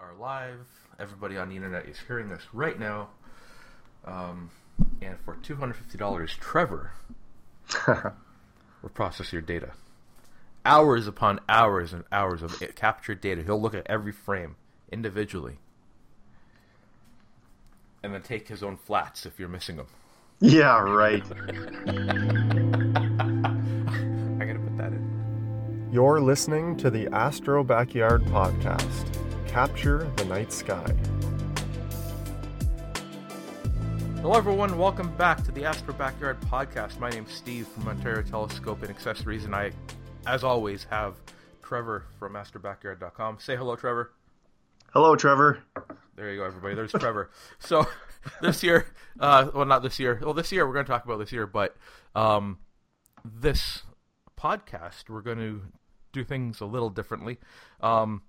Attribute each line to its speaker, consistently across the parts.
Speaker 1: are live. Everybody on the internet is hearing this right now. Um, and for two hundred fifty dollars, Trevor will process your data. Hours upon hours and hours of captured data. He'll look at every frame individually, and then take his own flats if you're missing them.
Speaker 2: yeah, right.
Speaker 1: I'm gonna put that in.
Speaker 3: You're listening to the Astro Backyard Podcast. Capture the night sky.
Speaker 1: Hello, everyone. Welcome back to the Astro Backyard Podcast. My name's Steve from Ontario Telescope and Accessories, and I, as always, have Trevor from AstroBackyard.com. Say hello, Trevor.
Speaker 2: Hello, Trevor.
Speaker 1: There you go, everybody. There's Trevor. So this year, uh, well, not this year. Well, this year we're going to talk about this year, but um, this podcast we're going to do things a little differently. Um,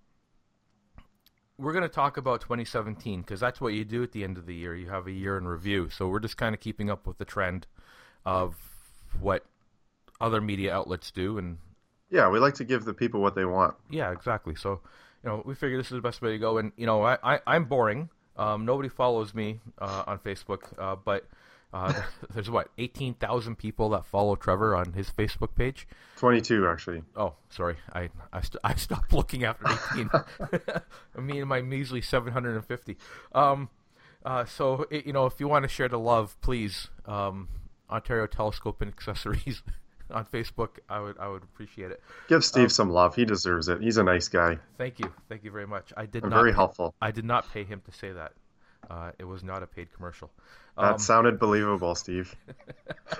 Speaker 1: we're going to talk about 2017 because that's what you do at the end of the year. You have a year in review. So we're just kind of keeping up with the trend of what other media outlets do and
Speaker 2: Yeah, we like to give the people what they want.
Speaker 1: yeah, exactly. So, you know, we figure this is the best way to go. And you know, I, I I'm boring. Um, nobody follows me uh, on Facebook, uh, but uh, there's what eighteen thousand people that follow Trevor on his Facebook page.
Speaker 2: 22, actually.
Speaker 1: Oh, sorry, I I, st- I stopped looking after eighteen. me and my measly seven hundred and fifty. Um, uh, so it, you know, if you want to share the love, please, um, Ontario Telescope and Accessories on Facebook, I would I would appreciate it.
Speaker 2: Give Steve some love. He deserves it. He's a nice guy
Speaker 1: Thank you, thank you very much. I did
Speaker 2: and
Speaker 1: not
Speaker 2: very helpful.
Speaker 1: I did not pay him to say that. Uh, it was not a paid commercial.
Speaker 2: That
Speaker 1: Um,
Speaker 2: sounded believable, Steve.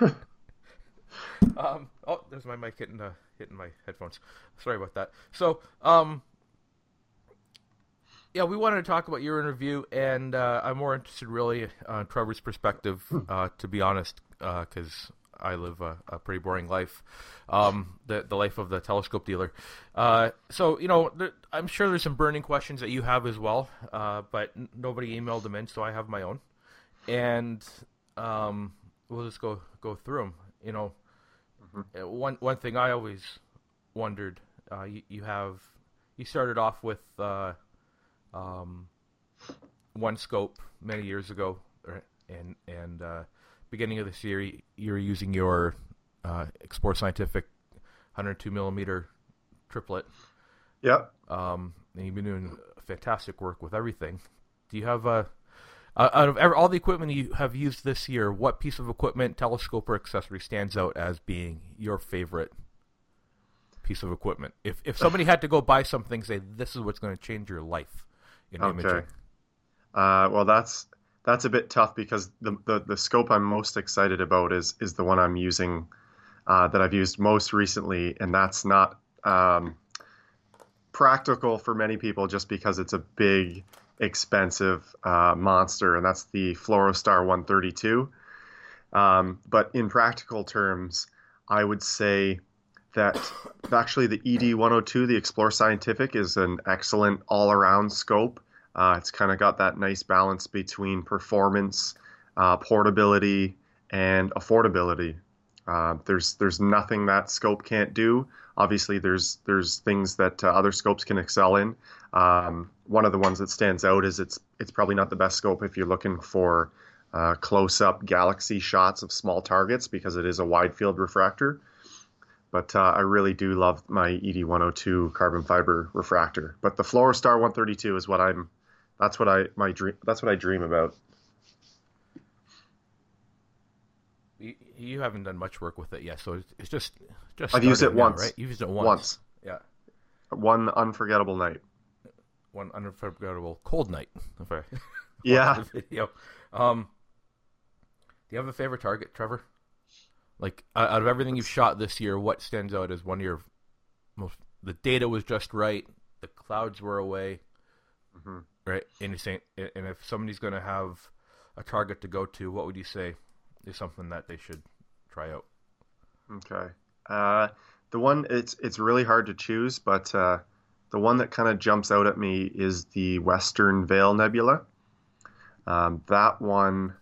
Speaker 1: um, oh, there's my mic hitting uh, hitting my headphones. Sorry about that. So, um, yeah, we wanted to talk about your interview, and uh, I'm more interested really on Trevor's perspective, uh, to be honest, because I live a, a pretty boring life, um, the the life of the telescope dealer. Uh, so, you know, there, I'm sure there's some burning questions that you have as well, uh, but nobody emailed them in, so I have my own, and um, we'll just go go through them. You know, uh, one one thing I always wondered, uh, you, you have you started off with uh, um, one scope many years ago, right? and and uh, beginning of this year you're using your uh, Explore Scientific 102 millimeter triplet.
Speaker 2: Yep.
Speaker 1: Um, and you've been doing fantastic work with everything. Do you have uh, uh, out of all the equipment you have used this year, what piece of equipment, telescope, or accessory stands out as being your favorite piece of equipment? If if somebody had to go buy something, say this is what's going to change your life in
Speaker 2: Okay.
Speaker 1: imaging.
Speaker 2: Uh, well, that's that's a bit tough because the, the, the scope I'm most excited about is is the one I'm using uh, that I've used most recently, and that's not um, practical for many people just because it's a big, expensive uh, monster, and that's the Fluorostar 132. Um, but in practical terms, I would say that actually the ED 102, the Explore Scientific, is an excellent all around scope. Uh, it's kind of got that nice balance between performance, uh, portability, and affordability. Uh, there's there's nothing that scope can't do. Obviously, there's there's things that uh, other scopes can excel in. Um, one of the ones that stands out is it's it's probably not the best scope if you're looking for uh, close-up galaxy shots of small targets because it is a wide field refractor. But uh, I really do love my ED 102 carbon fiber refractor. But the Fluorostar 132 is what I'm. That's what I my dream. That's what I dream about.
Speaker 1: You, you haven't done much work with it yet, so it's, it's just just.
Speaker 2: I've used it
Speaker 1: now,
Speaker 2: once.
Speaker 1: right? You've used it once.
Speaker 2: Once,
Speaker 1: Yeah,
Speaker 2: one unforgettable night.
Speaker 1: one unforgettable cold night. If I
Speaker 2: Yeah.
Speaker 1: video. Um, do you have a favorite target, Trevor? Like out of everything you've shot this year, what stands out as one of your most? The data was just right. The clouds were away,
Speaker 2: Mhm.
Speaker 1: Right? And and if somebody's going to have a target to go to, what would you say is something that they should try out?
Speaker 2: Okay. Uh, the one it's it's really hard to choose, but uh, the one that kind of jumps out at me is the Western Veil Nebula. Um, that one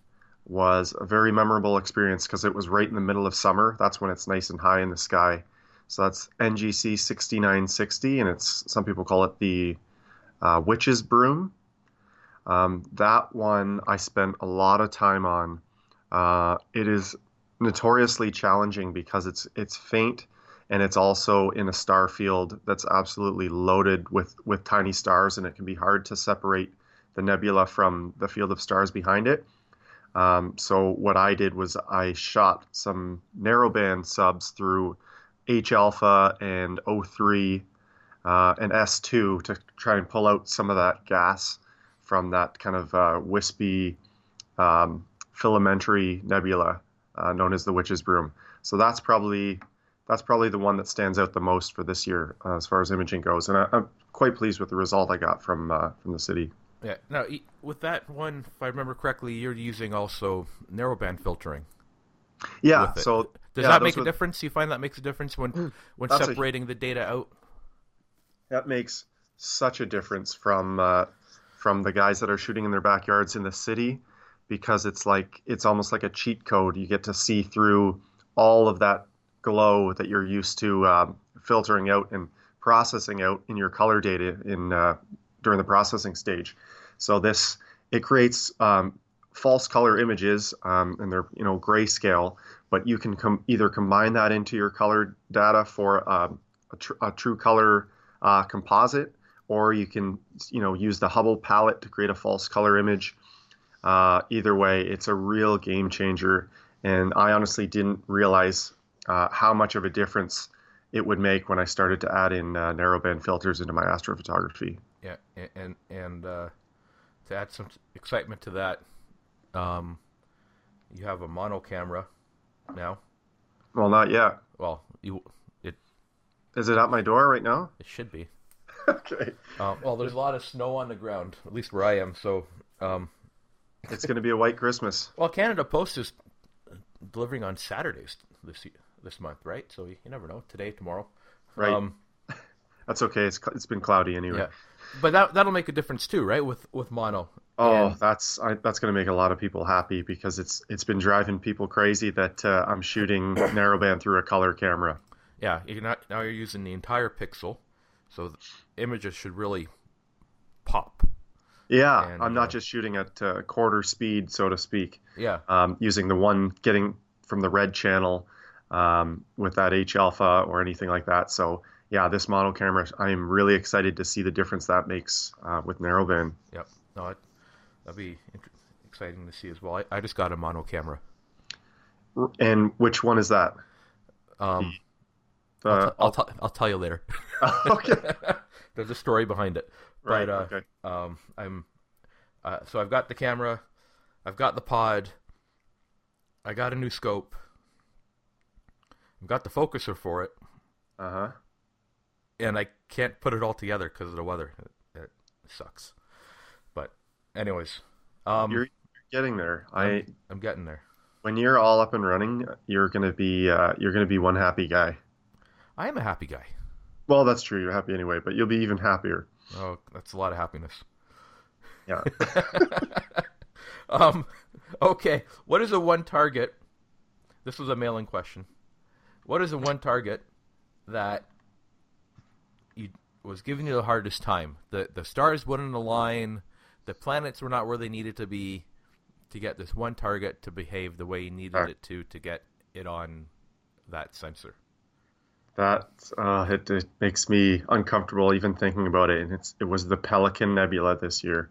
Speaker 2: was a very memorable experience because it was right in the middle of summer. That's when it's nice and high in the sky. So that's NGC 6960, and it's some people call it the uh, Witch's Broom. Um, that one I spent a lot of time on. Uh, it is notoriously challenging because it's it's faint and it's also in a star field that's absolutely loaded with with tiny stars, and it can be hard to separate the nebula from the field of stars behind it. Um, so what I did was I shot some narrowband subs through H alpha and O3 uh, and S2 to try and pull out some of that gas from that kind of uh, wispy um, filamentary nebula uh, known as the Witch's Broom. So that's probably that's probably the one that stands out the most for this year uh, as far as imaging goes, and I, am quite pleased with the result I got from uh, from the city.
Speaker 1: Yeah. Now, with that one, if I remember correctly, you're using also narrowband filtering.
Speaker 2: Yeah. So
Speaker 1: does
Speaker 2: yeah,
Speaker 1: that make a difference? You find that makes a difference when mm, when separating a, the data out?
Speaker 2: That makes such a difference from uh, from the guys that are shooting in their backyards in the city, because it's like it's almost like a cheat code. You get to see through all of that glow that you're used to um, filtering out and processing out in your color data in uh, during the processing stage. So this it creates um, false color images, um, and they're you know grayscale. But you can com- either combine that into your color data for um, a, tr- a, true color uh, composite, or you can you know use the Hubble palette to create a false color image. Uh, either way, it's a real game changer, and I honestly didn't realize uh, how much of a difference it would make when I started to add in uh, narrowband filters into my astrophotography.
Speaker 1: Yeah, and and uh, to add some excitement to that, um, you have a mono camera now.
Speaker 2: Well, not yet.
Speaker 1: Well, you it
Speaker 2: is it at my door right now?
Speaker 1: It should be.
Speaker 2: okay.
Speaker 1: Um, well, there's a lot of snow on the ground, at least where I am. So um,
Speaker 2: it's going to be a white Christmas.
Speaker 1: Well, Canada Post is delivering on Saturdays this this month, right? So you, you never know. Today, tomorrow.
Speaker 2: Right. Um, That's okay. It's it's been cloudy anyway.
Speaker 1: Yeah. But that that'll make a difference too, right? With with mono.
Speaker 2: Oh, and... that's I, that's going to make a lot of people happy because it's it's been driving people crazy that uh, I'm shooting narrowband through a color camera.
Speaker 1: Yeah, you're not now you're using the entire pixel, so images should really pop.
Speaker 2: Yeah, and, I'm not uh, just shooting at uh, quarter speed, so to speak.
Speaker 1: Yeah.
Speaker 2: Um, using the one getting from the red channel um, with that H alpha or anything like that. So yeah, this mono camera, I am really excited to see the difference that makes uh, with narrowband.
Speaker 1: Yep. No, it, that'd be exciting to see as well. I, I, just got a mono camera.
Speaker 2: And which one is that?
Speaker 1: Um, the, I'll, t- I'll, t- I'll, tell you later.
Speaker 2: okay.
Speaker 1: There's a story behind it.
Speaker 2: Right.
Speaker 1: But, uh,
Speaker 2: okay.
Speaker 1: Um, I'm. Uh, so I've got the camera, I've got the pod, I got a new scope, I've got the focuser for it.
Speaker 2: Uh huh
Speaker 1: and I can't put it all together because of the weather. It, it, sucks. But, anyways, um,
Speaker 2: you're, getting there.
Speaker 1: I'm, I I'm getting there.
Speaker 2: When you're all up and running, you're gonna be uh, you're gonna be one happy guy.
Speaker 1: I am a happy guy.
Speaker 2: Well, that's true. You're happy anyway, but you'll be even happier.
Speaker 1: Oh, that's a lot of happiness.
Speaker 2: Yeah.
Speaker 1: um. Okay. What is a one target? This was a mailing question. What is a one target that you was giving you the hardest time. The the stars wouldn't align, the planets were not where they needed to be to get this one target to behave the way you needed right. it to to get it on that sensor.
Speaker 2: That uh, it, it makes me uncomfortable even thinking about it. And it's it was the Pelican Nebula this year.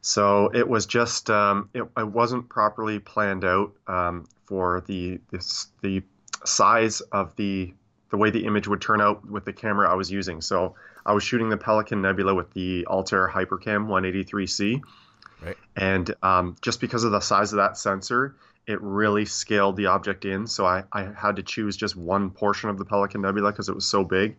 Speaker 2: So it was just um, it, it wasn't properly planned out um, for the this, the size of the the way the image would turn out with the camera I was using. So I was shooting the Pelican Nebula with the Altair Hypercam 183C.
Speaker 1: Right.
Speaker 2: And um, just because of the size of that sensor, it really scaled the object in. So I, I had to choose just one portion of the Pelican Nebula because it was so big.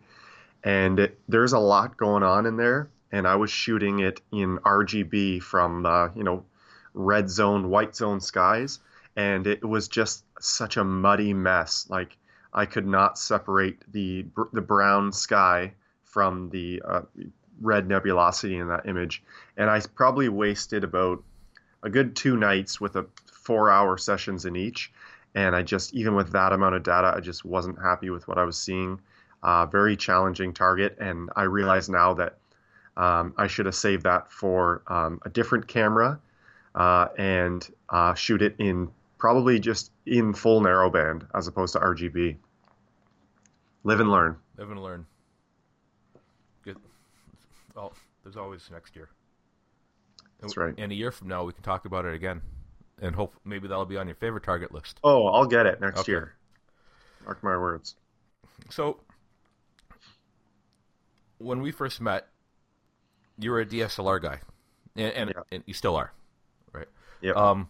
Speaker 2: And it, there's a lot going on in there. And I was shooting it in RGB from, uh, you know, red zone, white zone skies. And it was just such a muddy mess. Like, I could not separate the the brown sky from the uh, red nebulosity in that image, and I probably wasted about a good two nights with a four hour sessions in each, and I just even with that amount of data, I just wasn't happy with what I was seeing. Uh, very challenging target, and I realize now that um, I should have saved that for um, a different camera uh, and uh, shoot it in probably just in full narrowband as opposed to RGB. Live and learn.
Speaker 1: Live and learn. Good. Well, there's always next year.
Speaker 2: That's right.
Speaker 1: And a year from now, we can talk about it again, and hope maybe that'll be on your favorite target list.
Speaker 2: Oh, I'll get it next
Speaker 1: Okay.
Speaker 2: year. Mark my words.
Speaker 1: So, when we first met, you were a DSLR guy, and and,
Speaker 2: Yeah.
Speaker 1: and you still are, right?
Speaker 2: Yeah.
Speaker 1: Um,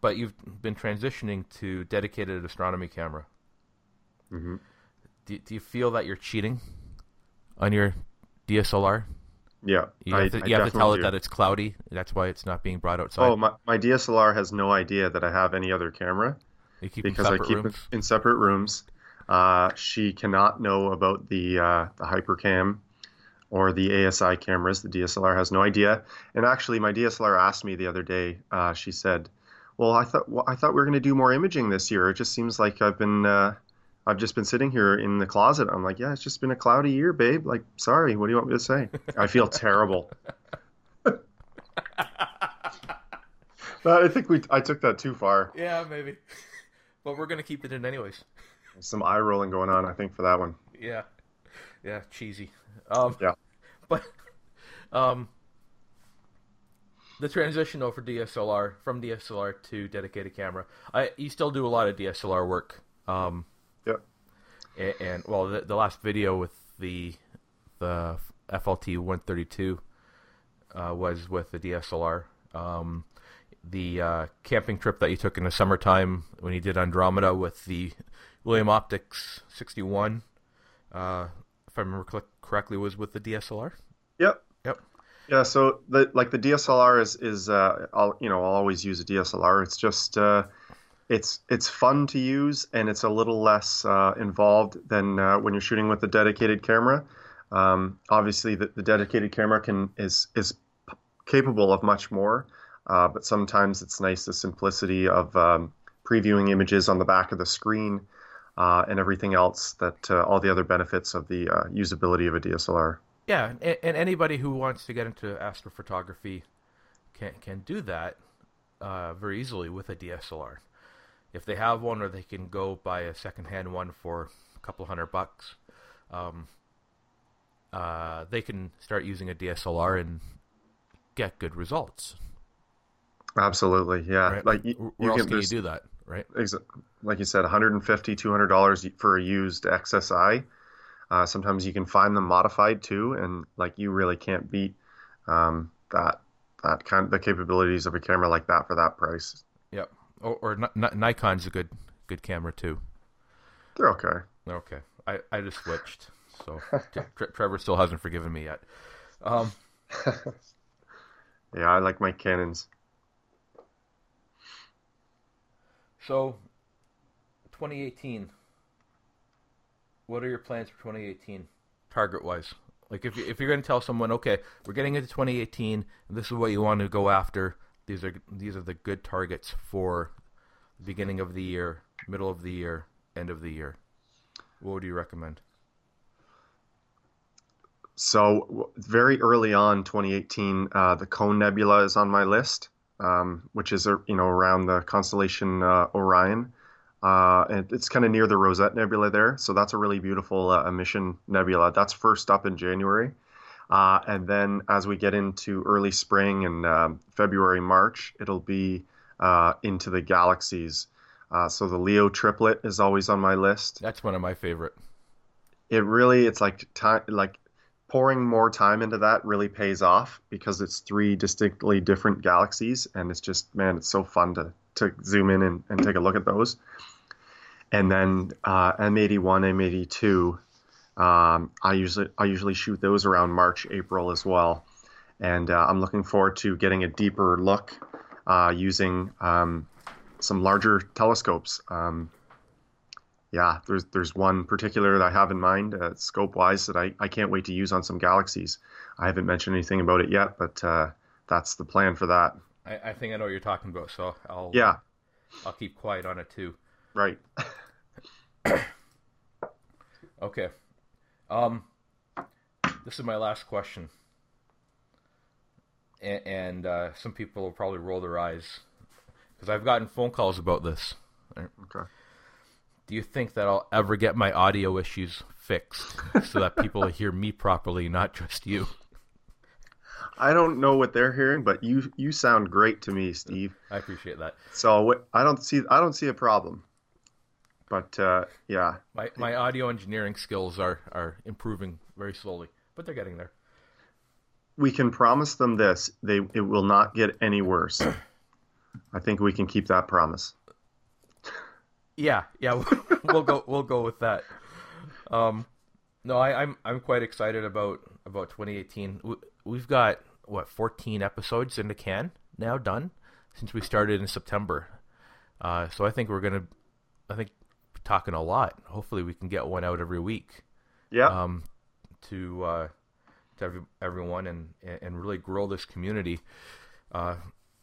Speaker 1: but you've been transitioning to dedicated astronomy camera.
Speaker 2: hmm
Speaker 1: Do, do you feel that you're cheating on your DSLR?
Speaker 2: Yeah.
Speaker 1: You have,
Speaker 2: I-
Speaker 1: to,
Speaker 2: I
Speaker 1: you have to tell it
Speaker 2: do.
Speaker 1: that it's cloudy. That's why it's not being brought outside.
Speaker 2: Oh, my, my DSLR has no idea that I have any other camera because I keep
Speaker 1: rooms.
Speaker 2: it in separate rooms. Uh, she cannot know about the uh, the Hypercam or the ASI cameras. The DSLR has no idea. And actually, my DSLR asked me the other day. Uh, she said, "Well, I thought well, I thought we were going to do more imaging this year. It just seems like I've been." Uh, I've just been sitting here in the closet. I'm like, yeah, it's just been a cloudy year, babe. Like, sorry, what do you want me to say? I feel terrible. But I think we I took that too far.
Speaker 1: Yeah, maybe. but we're gonna keep it in anyways.
Speaker 2: Some eye rolling going on, I think, for that one.
Speaker 1: Yeah, yeah, cheesy. Um,
Speaker 2: Yeah.
Speaker 1: but um, the transition though for DSLR from DSLR to dedicated camera, I you still do a lot of DSLR work. Um,
Speaker 2: Yep.
Speaker 1: and, and well, the, the last video with the the FLT 132 uh, was with the DSLR. Um, the uh, camping trip that you took in the summertime when you did Andromeda with the William Optics 61, uh, if I remember correctly, was with the DSLR.
Speaker 2: Yep.
Speaker 1: Yep.
Speaker 2: Yeah, so the like the DSLR is is uh, I'll you know I'll always use a DSLR. It's just uh, it's it's fun to use and it's a little less uh, involved than uh, when you're shooting with a dedicated camera. Um, obviously, the, the dedicated camera can is is capable of much more, uh, but sometimes it's nice the simplicity of um, previewing images on the back of the screen uh, and everything else that uh, all the other benefits of the uh, usability of a DSLR.
Speaker 1: Yeah, and, and anybody who wants to get into astrophotography can can do that very easily with a DSLR. If they have one, or they can go buy a secondhand one for a couple hundred bucks, um, uh, they can start using a DSLR and get good results.
Speaker 2: Absolutely, yeah.
Speaker 1: Right?
Speaker 2: Like you,
Speaker 1: Where
Speaker 2: you
Speaker 1: else
Speaker 2: can,
Speaker 1: can you do that, right?
Speaker 2: like you said, 150 200 dollars for a used XSI. Uh, sometimes you can find them modified too, and like you really can't beat um, that that kind the capabilities of a camera like that for that price.
Speaker 1: Yep. Or, or Ni- Nikon's a good good camera too.
Speaker 2: They're okay.
Speaker 1: Okay, I, I just switched, so Tre- Trevor still hasn't forgiven me yet. Um,
Speaker 2: Yeah, I like my Canons.
Speaker 1: so, 2018. What are your plans for 2018, target wise? Like, if if you're going to tell someone, okay, we're getting into 2018, and this is what you want to go after. These are these are the good targets for the beginning of the year, middle of the year, end of the year. What would you recommend?
Speaker 2: So very early on, 2018, uh, the Cone Nebula is on my list, um, which is you know around the constellation uh, Orion, uh, and it's kind of near the Rosette Nebula there. So that's a really beautiful uh, emission nebula. That's first up in January, uh, and then as we get into early spring and um, February, March, it'll be uh, into the galaxies. Uh, so the Leo triplet is always on my list
Speaker 1: That's one of my favorite.
Speaker 2: it really it's like time like pouring more time into that really pays off because it's three distinctly different galaxies and it's just man it's so fun to to zoom in and, and take a look at those and then uh, m81 m82 um, i usually i usually shoot those around march april as well and uh, i'm looking forward to getting a deeper look uh, using um, some larger telescopes um, yeah, there's there's one particular that I have in mind, uh, scope wise, that I, I can't wait to use on some galaxies. I haven't mentioned anything about it yet, but uh, that's the plan for that.
Speaker 1: I, I think I know what you're talking about, so I'll
Speaker 2: Yeah,
Speaker 1: I'll keep quiet on it too.
Speaker 2: right.
Speaker 1: Okay. Um, this is my last question. and, and uh, some people will probably roll their eyes because I've gotten phone calls about this.
Speaker 2: Okay.
Speaker 1: Do you think that I'll ever get my audio issues fixed so that people hear me properly, not just you?
Speaker 2: I don't know what they're hearing, but you you sound great to me, Steve.
Speaker 1: I appreciate that.
Speaker 2: So I don't see I don't see a problem. But uh, yeah,
Speaker 1: my my audio engineering skills are are improving very slowly, but they're getting there.
Speaker 2: We can promise them this: they it will not get any worse. I think we can keep that promise.
Speaker 1: Yeah, yeah, we'll go we'll go with that. Um, no, I, I'm I'm quite excited about about 2018. We've got what 14 episodes in the can now done since we started in September. Uh, so I think we're gonna, I think, talking a lot. Hopefully, we can get one out every week.
Speaker 2: Yeah.
Speaker 1: Um, to uh, to every, everyone and and really grow this community. Uh,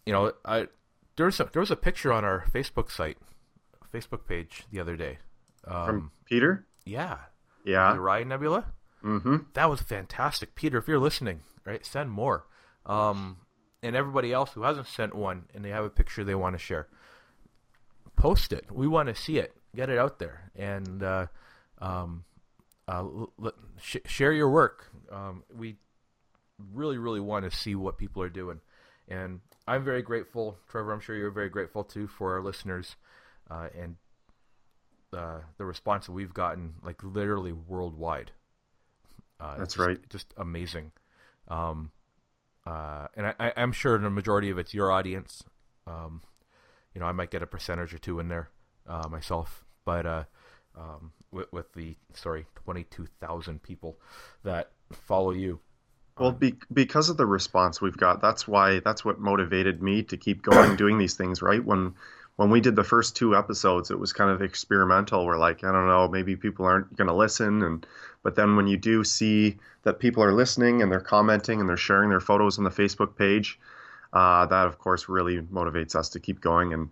Speaker 1: you know, I there was a, there was a picture on our Facebook site, Facebook page the other day.
Speaker 2: Um, From Peter.
Speaker 1: Yeah.
Speaker 2: Yeah.
Speaker 1: The Orion Nebula.
Speaker 2: Mm-hmm.
Speaker 1: That was fantastic, Peter. If you're listening, right, send more. Um, and everybody else who hasn't sent one and they have a picture they want to share, post it. We want to see it. Get it out there and uh, um, uh, l- sh- share your work. Um, we really, really want to see what people are doing, and I'm very grateful, Trevor. I'm sure you're very grateful too for our listeners uh, and uh, the response that we've gotten, like literally worldwide.
Speaker 2: Uh, That's
Speaker 1: just,
Speaker 2: right.
Speaker 1: Just amazing. Um, uh, and I, am sure the majority of it's your audience. Um, you know, I might get a percentage or two in there uh, myself, but uh, um, with, with, the sorry, twenty-two thousand people that follow you.
Speaker 2: Well, be, because of the response we've got, that's why that's what motivated me to keep going doing these things. Right when when we did the first two episodes, it was kind of experimental. We're like, I don't know, maybe people aren't going to listen, and but then when you do see that people are listening and they're commenting and they're sharing their photos on the Facebook page, uh, that of course really motivates us to keep going. And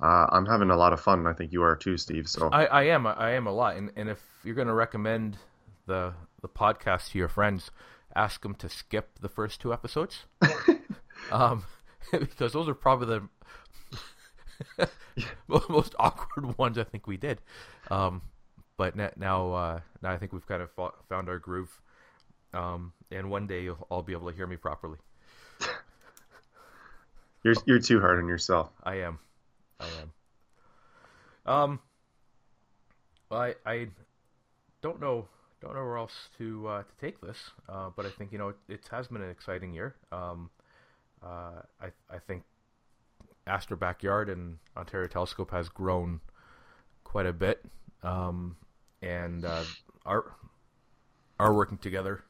Speaker 2: uh, I'm having a lot of fun. I think you are too, Steve. So
Speaker 1: I, I am, I am a lot. And, and if you're going to recommend the the podcast to your friends, ask them to skip the first two episodes, um, because those are probably the most awkward ones I think we did. Um, but now, uh, now I think we've kind of found our groove, um, and one day you'll all be able to hear me properly.
Speaker 2: you're you're too hard on yourself.
Speaker 1: I am, I am. Um, I I don't know don't know where else to uh, to take this, uh, but I think you know it, it, has been an exciting year. Um, uh, I I think Astro Backyard and Ontario Telescope has grown quite a bit. Um, and uh, our our working together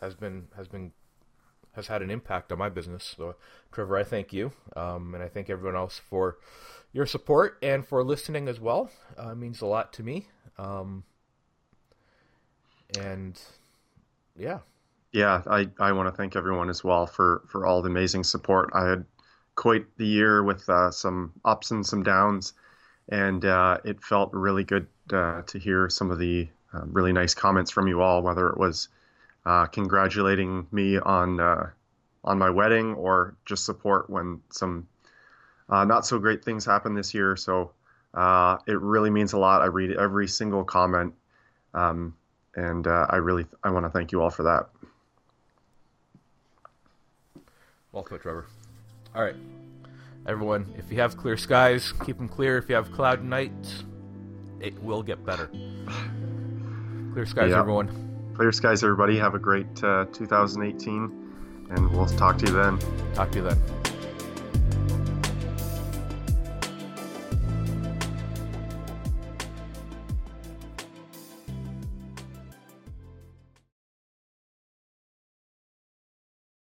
Speaker 1: has been has been has had an impact on my business. So, Trevor, I thank you, um, and I thank everyone else for your support and for listening as well. Uh, it means a lot to me. Um, and yeah,
Speaker 2: yeah, I, I want to thank everyone as well for for all the amazing support. I had quite the year with uh, some ups and some downs, and uh, it felt really good uh, to hear some of the uh, really nice comments from you all, whether it was uh, congratulating me on uh, on my wedding or just support when some uh, not so great things happen this year. So uh, it really means a lot. I read every single comment, um, and I really I want to thank you all for that.
Speaker 1: Well put, Trevor. All right everyone, if you have clear skies, keep them clear. If you have cloud nights, it will get better. Clear skies, yep. everyone.
Speaker 2: Clear skies, everybody. Have a great uh, 2018, and we'll talk to you then.
Speaker 1: Talk to you then.